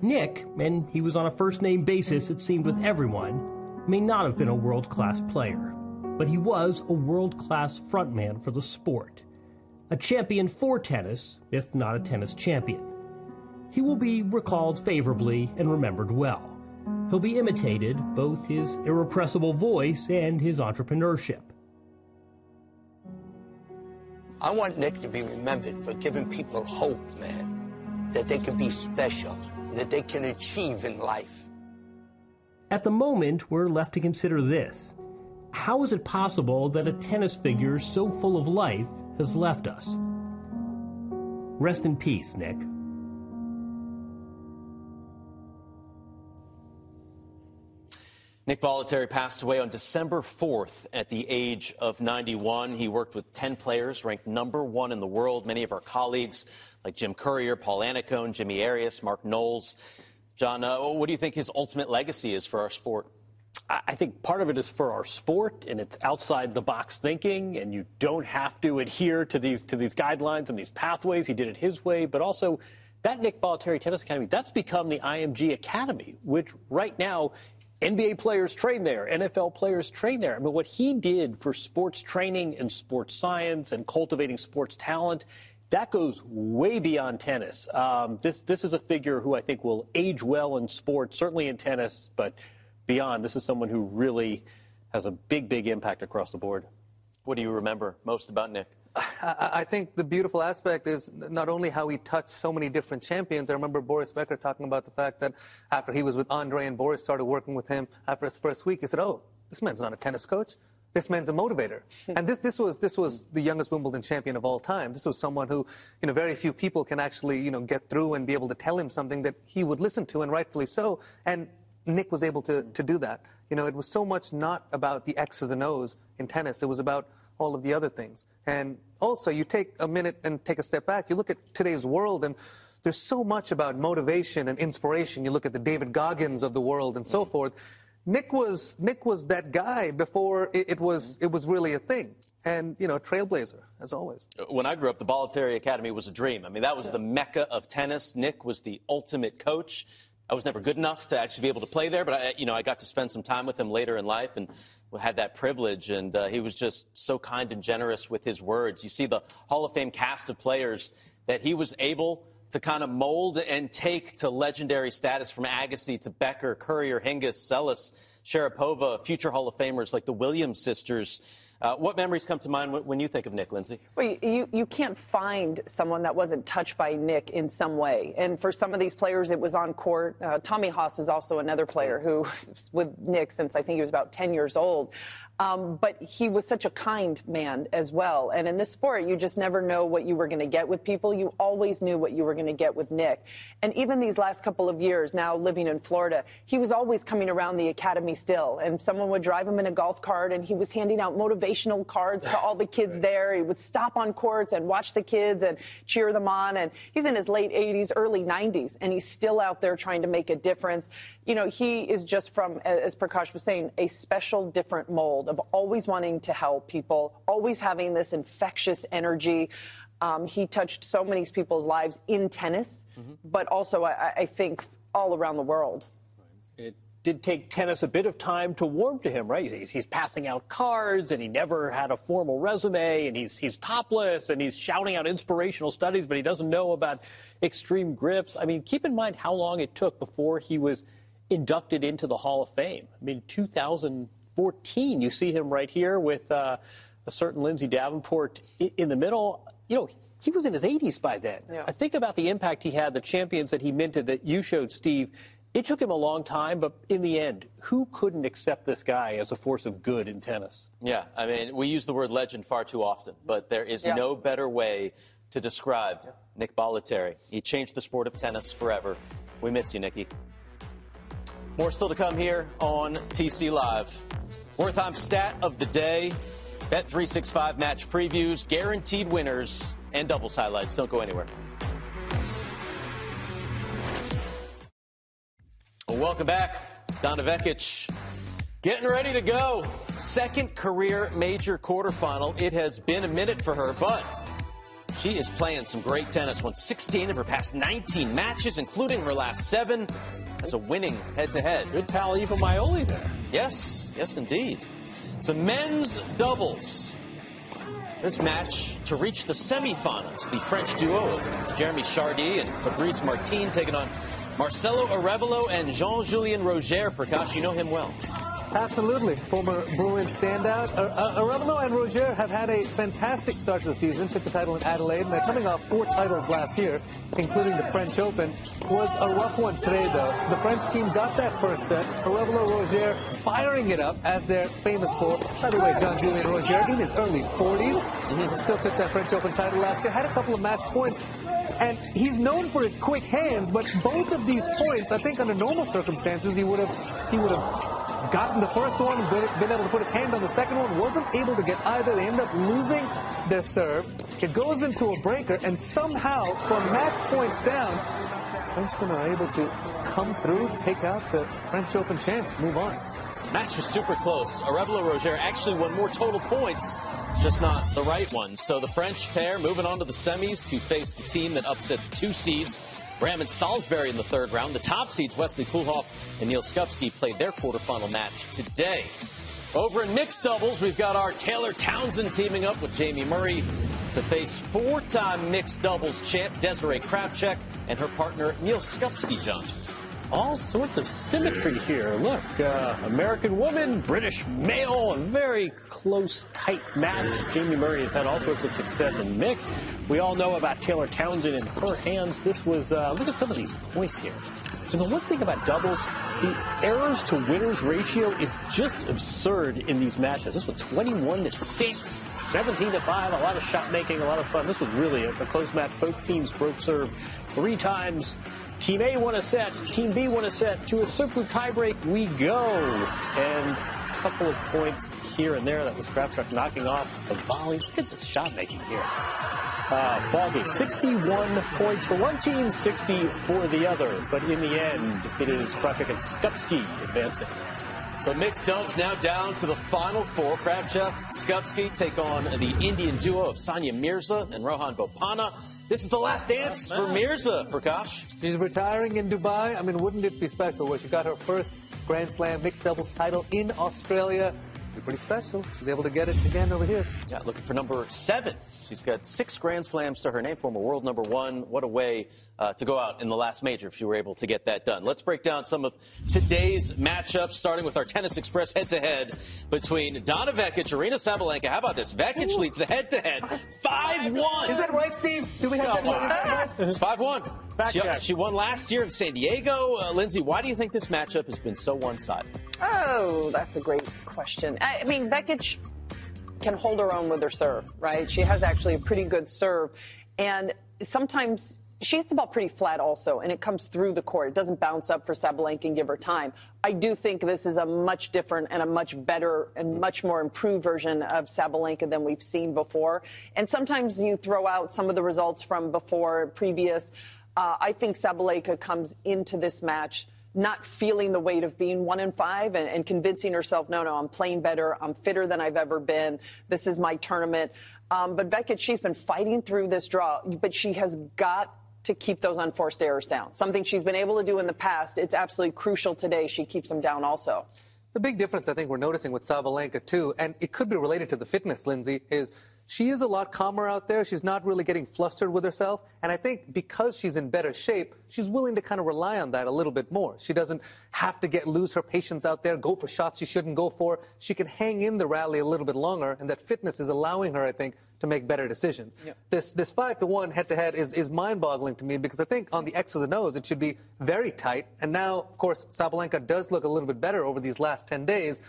S17: Nick, and he was on a first name basis, it seemed, with everyone, may not have been a world class player, but he was a world class frontman for the sport. A champion for tennis, if not a tennis champion. He will be recalled favorably and remembered well. He'll be imitated, both his irrepressible voice and his entrepreneurship.
S16: I want Nick to be remembered for giving people hope, man. That they can be special, that they can achieve in life.
S17: At the moment, we're left to consider this. How is it possible that a tennis figure so full of life has left us? Rest in peace, Nick.
S1: Nick Bollettieri passed away on December 4th at the age of 91. He worked with 10 players, ranked number one in the world. Many of our colleagues, like Jim Courier, Paul Annacone, Jimmy Arias, Mark Knowles. Jon, uh, what do you think his ultimate legacy is for our sport?
S4: I think part of it is for our sport, and it's outside the box thinking, and you don't have to adhere to these to these guidelines and these pathways. He did it his way, but also that Nick Bollettieri Tennis Academy, that's become the IMG Academy, which right now NBA players train there, NFL players train there. I mean, what he did for sports training and sports science and cultivating sports talent, that goes way beyond tennis. Um, this this is a figure who I think will age well in sports, certainly in tennis, but beyond. This is someone who really has a big, big impact across the board.
S1: What do you remember most about Nick?
S3: I think the beautiful aspect is not only how he touched so many different champions. I remember Boris Becker talking about the fact that after he was with Andre and Boris started working with him after his first week, he said, "Oh, this man's not a tennis coach. This man's a motivator." Hmm. and this this was this was the youngest Wimbledon champion of all time. This was someone who, you know, very few people can actually, you know, get through and be able to tell him something that he would listen to, and rightfully so. And Nick was able to to do that. You know, it was so much not about the X's and O's in tennis. It was about all of the other things. And also, you take a minute and take a step back. You look at today's world, and there's so much about motivation and inspiration. You look at the David Goggins of the world and so mm. forth. Nick was Nick was that guy before it, it, was mm-hmm. it was really a thing, and you know, trailblazer as always.
S1: Uh, when I grew up, the Bollettieri Academy was a dream. I mean, that was yeah. the mecca of tennis. Nick was the ultimate coach. I was never good enough to actually be able to play there, but I, you know, I got to spend some time with him later in life and had that privilege. And uh, he was just so kind and generous with his words. You see the Hall of Fame cast of players that he was able to kind of mold and take to legendary status from Agassi to Becker, Courier, Hingis, Seles, Sharapova, future Hall of Famers like the Williams sisters. Uh, what memories come to mind when you think of Nick, Lindsay?
S5: Well, you, you can't find someone that wasn't touched by Nick in some way. And for some of these players, it was on court. Uh, Tommy Haas is also another player who was with Nick since I think he was about 10 years old. Um, but he was such a kind man as well. And in this sport, you just never know what you were going to get with people. You always knew what you were going to get with Nick. And even these last couple of years, now living in Florida, he was always coming around the academy still. And someone would drive him in a golf cart, and he was handing out motivational cards to all the kids there. He would stop on courts and watch the kids and cheer them on. And he's in his late 80s, early 90s, and he's still out there trying to make a difference. You know, he is just from, as Prakash was saying, a special, different mold of always wanting to help people, always having this infectious energy. Um, he touched so many people's lives in tennis, mm-hmm. but also, I, I, think, all around the world.
S4: It did take tennis a bit of time to warm to him, right? He's, he's, passing out cards, and he never had a formal resume, and he's, he's topless, and he's shouting out inspirational studies, but he doesn't know about extreme grips. I mean, keep in mind how long it took before he was inducted into the Hall of Fame. I mean, 2000- 14. You see him right here with uh, a certain Lindsay Davenport in the middle, you know, he was in his 80s by then. Yeah. I think about the impact he had, the champions that he minted that you showed, Steve. It took him a long time, but in the end, who couldn't accept this guy as a force of good in tennis?
S1: Yeah, I mean, we use the word legend far too often, but there is yeah. no better way to describe yeah. Nick Bollettieri. He changed the sport of tennis forever. We miss you, Nicky. More still to come here on TC Live. Wertheim stat of the day, Bet365 match previews, guaranteed winners, and doubles highlights. Don't go anywhere. welcome back. Donna Vekic getting ready to go. Second career major quarterfinal. It has been a minute for her, but she is playing some great tennis. Won 16 of her past 19 matches, including her last seven as a winning head to head.
S4: Good pal Eva Maioli there.
S1: Yes, yes, indeed. So men's doubles. This match to reach the semifinals. The French duo of Jeremy Chardy and Fabrice Martin taking on Marcelo Arevalo and Jean-Julien Rojer. Prakash, you know him well.
S3: Absolutely. Former Bruin standout. Uh, uh, Arevalo and Rojer have had a fantastic start to the season. Took the title in Adelaide, and they're coming off four titles last year, including the French Open. Was a rough one today, though. The French team got that first set. Arevalo Rojer firing it up as they're famous for. By the way, Jean-Julien Rojer, in his early 40s. Mm-hmm. Still took that French Open title last year. Had a couple of match points. And he's known for his quick hands, but both of these points, I think under normal circumstances, he would have he would have gotten the first one, been able to put his hand on the second one, wasn't able to get either. They end up losing their serve. It goes into a breaker, and somehow, from match points down, Frenchmen are able to come through, take out the French Open champs, move on.
S1: Match was super close. Arevalo Rojer actually won more total points just not the right one. So the French pair moving on to the semis to face the team that upset two seeds. Ram and Salisbury in the third round. The top seeds, Wesley Koolhof and Neil Skupski, played their quarterfinal match today. Over in mixed doubles, we've got our Taylor Townsend teaming up with Jamie Murray to face four-time mixed doubles champ Desirae Krawczyk and her partner Neil Skupski, Jon
S4: all sorts of symmetry here. Look, uh, American woman, British male, a very close, tight match. Jamie Murray has had all sorts of success in mixed. We all know about Taylor Townsend in her hands. This was, uh, look at some of these points here. And the one thing about doubles, the errors to winners ratio is just absurd in these matches. This was 21 to 6, 17 to 5, a lot of shot making, a lot of fun. This was really a, a close match. Both teams broke serve three times. Team A won a set, Team B won a set. To a super tiebreak we go. And a couple of points here and there. That was Krawczyk knocking off the volley. Look at this shot making here. Uh, ball game 61 points for one team, 60 for the other. But in the end, it is Krawczyk and Skupski advancing.
S1: So mixed doubles now down to the final four. Krawczyk, Skupski take on the Indian duo of Sania Mirza and Rohan Bopanna. This is the last dance for Mirza, Prakash.
S3: She's retiring in Dubai. I mean, wouldn't it be special where she got her first Grand Slam mixed doubles title in Australia? Be pretty special. She's able to get it again over here.
S1: Yeah, looking for number seven She's got six Grand Slams to her name, former world number one. What a way uh, to go out in the last major if she were able to get that done. Let's break down some of today's matchups, starting with our Tennis Express head-to-head between Donna Vekic, Aryna Sabalenka. How about this? Vekic leads the head-to-head 5-1.
S3: Is that right, Steve? Do we have no, that
S1: It's 5-1. She, she, won last year in San Diego. Uh, Lindsay, why do you think this matchup has been so one-sided?
S5: Oh, that's a great question. I mean, Vekic can hold her own with her serve, right? She has actually a pretty good serve. And sometimes she hits the ball pretty flat also, and it comes through the court. It doesn't bounce up for Sabalenka and give her time. I do think this is a much different and a much better and much more improved version of Sabalenka than we've seen before. And sometimes you throw out some of the results from before, previous. Uh, I think Sabalenka comes into this match – not feeling the weight of being one in five and, and, convincing herself, no, no, I'm playing better. I'm fitter than I've ever been. This is my tournament. Um, but Vekic, she's been fighting through this draw, but she has got to keep those unforced errors down. Something she's been able to do in the past. It's absolutely crucial today. She keeps them down also.
S3: The big difference I think we're noticing with Sabalenka too, and it could be related to the fitness, Lindsay, is she is a lot calmer out there. She's not really getting flustered with herself. And I think because she's in better shape, she's willing to kind of rely on that a little bit more. She doesn't have to get lose her patience out there, go for shots she shouldn't go for. She can hang in the rally a little bit longer, and that fitness is allowing her, I think, to make better decisions.
S1: Yep.
S3: This this five to one head to head is is mind boggling to me because I think on the X's and O's it should be very tight. And now, of course, Sabalenka does look a little bit better over these last ten days.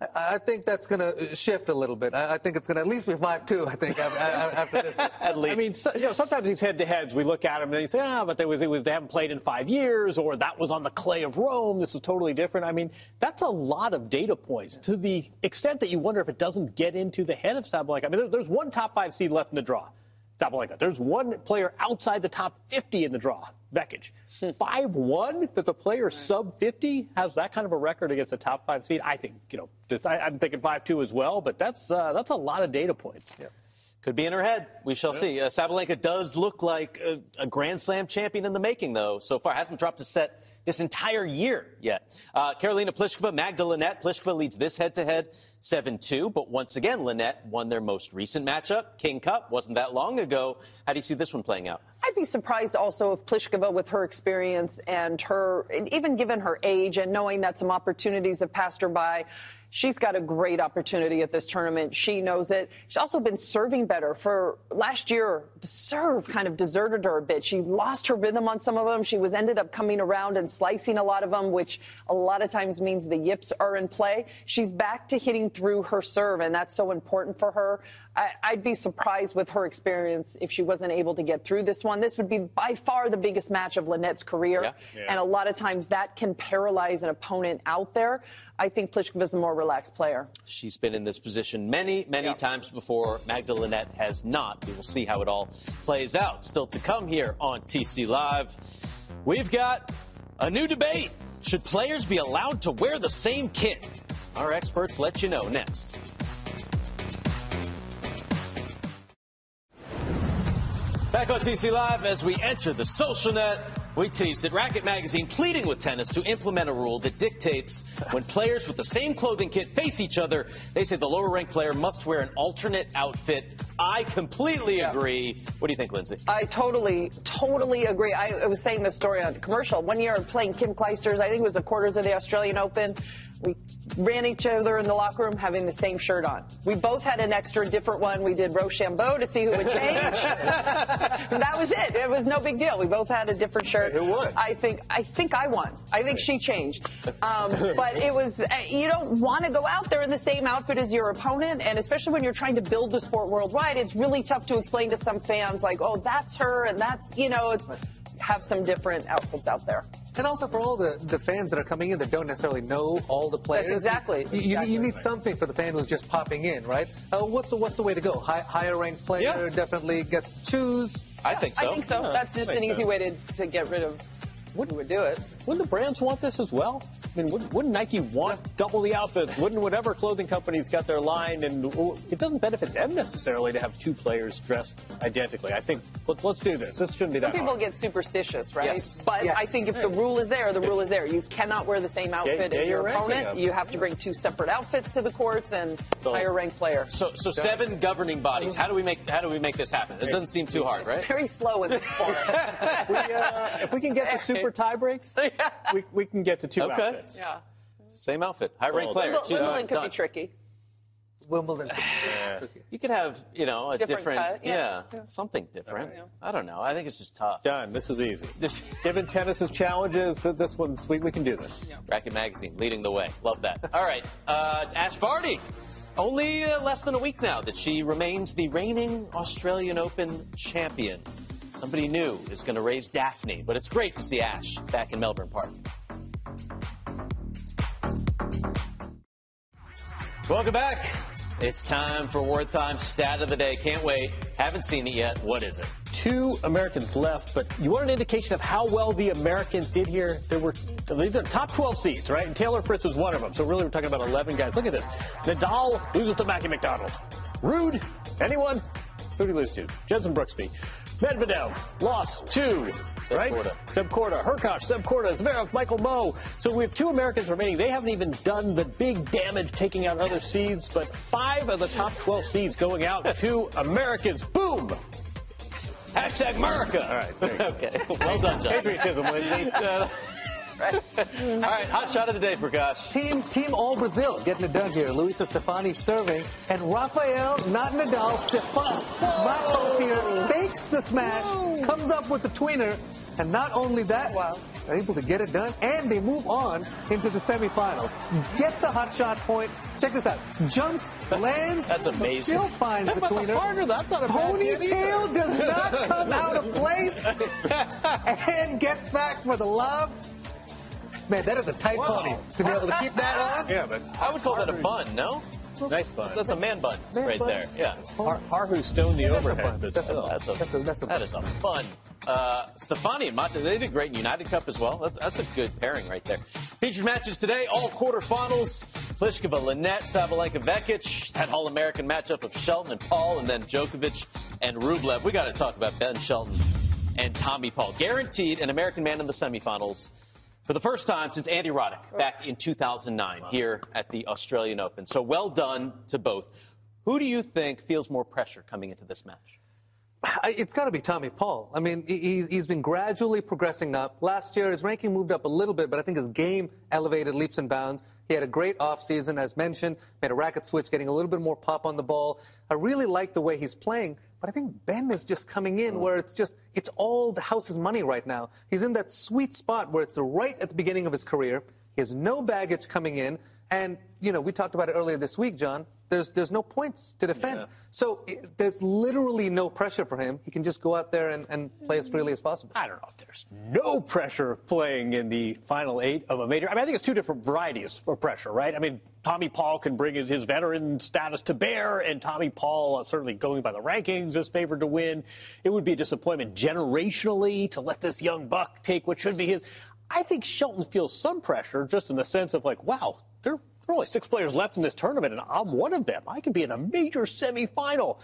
S3: I I think that's going to shift a little bit. I I think it's going to at least be 5 2, I think, after, after this.
S4: At least. I mean, so, you know, sometimes these head-to-heads, we look at them and they say, ah, but they, was, it was, they haven't played in five years, or that was on the clay of Rome. This is totally different. I mean, that's a lot of data points to the extent that you wonder if it doesn't get into the head of Sabalenka. I mean, there, there's one top five seed left in the draw. Sabalenka. There's one player outside the top 50 in the draw, Vekic. 5 1 that the player sub 50 has that kind of a record against a top five seed. I think, you know, I, I'm thinking 5 2 as well, but that's, uh, that's a lot of data points.
S1: Could be in her head. We shall see. Uh, Sabalenka does look like a, a Grand Slam champion in the making, though. So far, hasn't dropped a set this entire year yet. Uh, Karolina Pliskova, Magda Linette. Pliskova leads this head-to-head 7-2. But once again, Linette won their most recent matchup, King Cup. Wasn't that long ago. How do you see this one playing out?
S5: I'd be surprised also if Pliskova, with her experience and her, and even given her age and knowing that some opportunities have passed her by, she's got a great opportunity at this tournament. She knows it. She's also been serving better. For last year, the serve kind of deserted her a bit. She lost her rhythm on some of them. She was ended up coming around and slicing a lot of them, which a lot of times means the yips are in play. She's back to hitting through her serve, and that's so important for her. I, I'd be surprised with her experience if she wasn't able to get through this one. This would be by far the biggest match of Linette's career.
S1: Yeah.
S18: Yeah.
S5: And a lot of times that can paralyze an opponent out there. I think Pliskova's the more relaxed player.
S1: She's been in this position many, many times before. Magda Linette has not. We will see how it all plays out. Still to come here on TC Live. We've got a new debate. Should players be allowed to wear the same kit? Our experts let you know next. Back on TC Live as we enter the social net. We teased it. Racquet Magazine pleading with tennis to implement a rule that dictates when players with the same clothing kit face each other, they say the lower ranked player must wear an alternate outfit. I completely agree. What do you think, Lindsay?
S5: I totally, totally agree. I, I was saying this story on commercial. One year playing Kim Clijsters, I think it was the quarters of the Australian Open. We ran each other in the locker room having the same shirt on. We both had an extra different one. We did Rochambeau to see who would change. and that was it. It was no big deal. We both had a different shirt. Who won? I think I think I won. I think she changed. Um, but it was uh, you don't want to go out there in the same outfit as your opponent, and especially when you're trying to build the sport worldwide, it's really tough to explain to some fans like, oh, that's her, and that's you know, it's have some different outfits out there.
S3: And also for all the, the fans that are coming in that don't necessarily know all the players.
S5: exactly-
S3: You, you,
S5: exactly
S3: you need something for the fan who's just popping in, right? Uh, what's the what's the way to go? High, higher ranked player definitely gets to choose.
S1: I think so.
S5: I think so. That's just an easy way to, to get rid of who would do it.
S4: Wouldn't the brands want this as well? I mean, wouldn't, wouldn't Nike want double the outfits? Wouldn't whatever clothing company's got their line, and it doesn't benefit them necessarily to have two players dressed identically. I think let's let's do this. This shouldn't be that.
S5: Some people
S4: hard.
S5: get superstitious, right?
S4: Yes.
S5: But
S4: Yes.
S5: I think if the rule is there, the rule is there. You cannot wear the same outfit
S1: yeah,
S5: as your opponent.
S1: them.
S5: You have to bring two separate outfits to the courts and higher ranked player.
S1: So, so seven governing bodies. How do we make how do we make this happen? It doesn't seem too hard, right?
S5: Very slow in this sport.
S4: we, uh, if we can get to super tie breaks, we, we can get to two
S1: Okay.
S4: outfits.
S5: Yeah.
S1: Same outfit, high ranked player.
S5: Wimbledon, Wimbledon could
S1: Done.
S5: be tricky.
S3: Wimbledon.
S1: You could have, you know, a
S5: Different
S1: different,
S5: cut, yeah.
S1: yeah, something different. I don't know. I think it's just tough.
S4: Done. This is easy. Given tennis's challenges, this one's sweet. We can do this.
S1: Racquet Magazine leading the way. Love that. All right, uh, Ash Barty. Only uh, less than a week now that she remains the reigning Australian Open champion. Somebody new is going to raise Daphne, but it's great to see Ash back in Melbourne Park. Welcome back. It's time for Wertheim Stat of the Day. Can't wait. Haven't seen it yet. What is it?
S4: Two Americans left, but you want an indication of how well the Americans did here? There were these are top 12 seeds, right? And Taylor Fritz was one of them. So really, we're talking about 11 guys. Look at this. Nadal loses to Mackie McDonald. Rude. Anyone? Who did he lose to? Jenson Brooksby. Medvedev lost two,
S1: Seb
S4: right?
S1: Korda.
S4: Hurkacz, Seb Korda, Zverev, Michael Mmoh. So we have two Americans remaining. They haven't even done the big damage taking out other seeds, but five of the top 12 seeds going out to Americans. Boom!
S1: Hashtag America.
S4: All right. there you go.
S1: Okay. Well done, Jon.
S4: Patriotism, Lindsay.
S1: All right, hot shot of the day, Prakash.
S3: Team Team All Brazil getting it done here. Luisa Stefani serving, and Rafael, not Nadal, Stefan Matos here fakes the smash, comes up with the tweener, and not only that, they're able to get it done, and they move on into the semifinals. Get the hot shot point. Check this out. Jumps, lands,
S1: That's amazing.
S3: Still finds the
S4: That's a
S3: tweener.
S4: farther, that's not a bad game
S3: Ponytail
S4: either.
S3: does not come out of place, and gets back for the lob. Man, that is a tight pony to be able to keep that on.
S4: Yeah, but
S1: I would call that a bun, no?
S4: nice bun.
S1: That's a man bun
S3: Man
S1: right
S3: bun.
S1: there. Yeah.
S4: Har- Harhu stoned the
S3: That's
S4: overhead.
S3: bun.
S4: but
S3: That's a bun.
S1: That's a,
S3: That's a- that's a
S1: that is a fun. Uh, Stefani and Mate, they did great in United Cup as well. That's, that's a good pairing right there. Featured matches today, all quarterfinals. Pliskova, Linette, Sabalenka, Vekic. That All American matchup of Shelton and Paul, and then Djokovic and Rublev. We got to talk about Ben Shelton and Tommy Paul. Guaranteed an American man in the semifinals for the first time since Andy Roddick back in 2009 here at the Australian Open. So well done to both. Who do you think feels more pressure coming into this match?
S3: It's got to be Tommy Paul. I mean, he's, he's been gradually progressing up. Last year, his ranking moved up a little bit, but I think his game elevated leaps and bounds. He had a great offseason, as mentioned, made a racket switch, getting a little bit more pop on the ball. I really like the way he's playing, but I think Ben is just coming in where it's just, it's all the house's money right now. He's in that sweet spot where it's right at the beginning of his career. He has no baggage coming in. And, you know, we talked about it earlier this week, Jon. There's, there's no points to defend.
S4: Yeah.
S3: So i there's literally no pressure for him. He can just go out there and, and play as freely as possible.
S4: I don't know if there's no pressure of playing in the final eight of a major. I mean, I think it's two different varieties of pressure, right? I mean, Tommy Paul can bring his, his veteran status to bear, and Tommy Paul, uh, certainly going by the rankings, is favored to win. It would be a disappointment generationally to let this young buck take what should be his. I think Shelton feels some pressure just in the sense of like, wow, there there are only six players left in this tournament, and I'm one of them. I could be in a major semifinal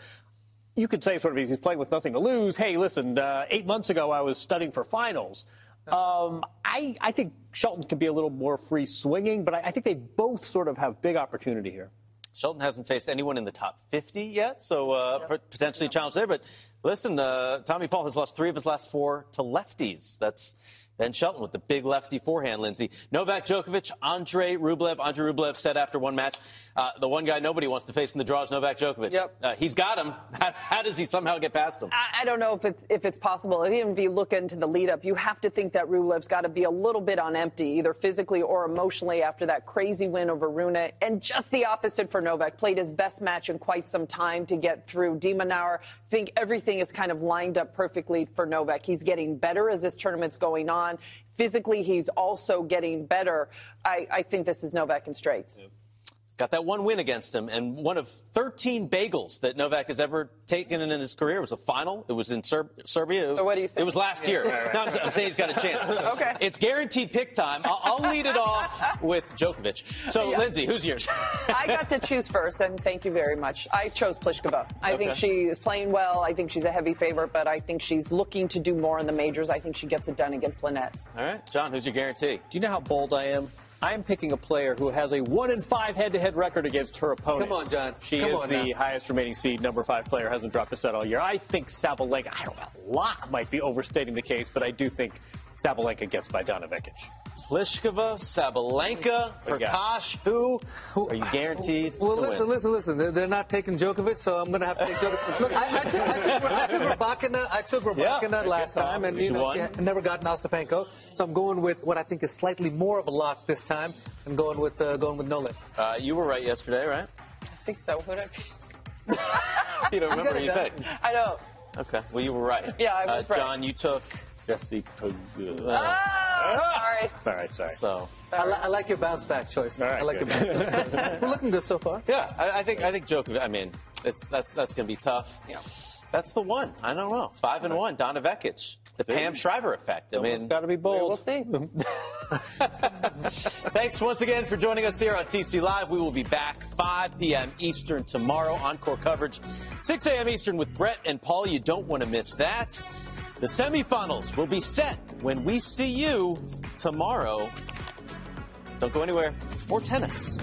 S4: you could say sort of he's playing with nothing to lose. Hey, listen, uh, eight months ago I was studying for finals. Um, I, I think Shelton can be a little more free swinging, but I, I think they both sort of have big opportunity here.
S1: Shelton hasn't faced anyone in the top 50 yet, so uh, pot- potentially a challenge there. But listen, uh, Tommy Paul has lost three of his last four to lefties. That's Ben Shelton with the big lefty forehand, Lindsay. Novak Djokovic, Andre Rublev. Andre Rublev said after one match, uh, the one guy nobody wants to face in the draw is Novak Djokovic.
S5: Yep.
S1: Uh, he's got him. How, how does he somehow get past him?
S5: I, I don't know if it's if it's possible. Even if you look into the lead up, you have to think that Rublev's got to be a little bit on empty, either physically or emotionally, after that crazy win over Rune. And just the opposite for Novak. Played his best match in quite some time to get through. de Minaur, I think everything is kind of lined up perfectly for Novak. He's getting better as this tournament's going on. Physically, he's also getting better. I, I think this is Novak in straights.
S1: He's got that one win against him, and one of 13 bagels that Novak has ever taken in his career. It was a final. It was in Ser- Serbia.
S5: So what do you say?
S1: It was last year.
S5: Right, right.
S1: No, I'm, I'm saying he's got a chance.
S5: Okay.
S1: It's guaranteed pick time. I'll, I'll lead it off with Djokovic. So,
S5: Yeah.
S1: Lindsay, who's yours?
S5: I got to choose first, and thank you very much. I chose Pliskova. I think she is playing well. I think she's a heavy favorite, but I think she's looking to do more in the majors. I think she gets it done against Linette.
S1: All right, Jon, who's your guarantee?
S4: Do you know how bold I am? I'm picking a player who has a one in five head-to-head record against her opponent.
S3: Come on, Jon.
S4: She
S3: Come
S4: is the
S3: now.
S4: highest remaining seed, number five player, hasn't dropped a set all year. I think Sabalenka. I don't know. Lock might be overstating the case, but I do think Sabalenka gets by Donna Vekic.
S1: Pliskova, Sabalenka,
S4: What you got?
S1: Prakash, who are you guaranteed
S3: Well,
S1: to
S3: listen,
S1: win?
S3: listen, listen. They're, they're not taking Djokovic, so I'm going to have to take Djokovic. Look, I, I took, I took, I took Rybakina. I took Rybakina
S1: Yeah.
S3: last time, and
S1: You
S3: you know,
S1: won.
S3: yeah, never got Ostapenko. So I'm going with what I think is slightly more of a lock this time, and going with uh, going with Nolan.
S1: Uh, you were right yesterday, right?
S5: I think so. Who did I?
S1: You don't remember
S3: got
S1: who you picked.
S5: I know.
S1: Okay, well, you were right.
S5: Yeah, I was
S1: uh,
S5: right.
S1: Jon, you took.
S4: Jessie Pegula.
S5: Ah, sorry.
S4: Sorry, sorry.
S1: So
S3: I, li- I like your bounce back choice.
S4: All right,
S3: I like
S4: good.
S3: your bounce back. We're looking good so far.
S1: Yeah, I, I think I think Djokovic. I mean, it's that's that's going to be tough. Yeah. That's the one. I don't know. Five and one. Donna Vekic. The See? Pam Shriver effect. I Someone's mean,
S4: got to be bold.
S5: We'll see.
S1: Thanks once again for joining us here on TC Live. We will be back 5 p.m. Eastern tomorrow. Encore coverage, 6 a.m. Eastern with Brett and Paul. You don't want to miss that. The semifinals will be set when we see you tomorrow. Don't go anywhere. More tennis.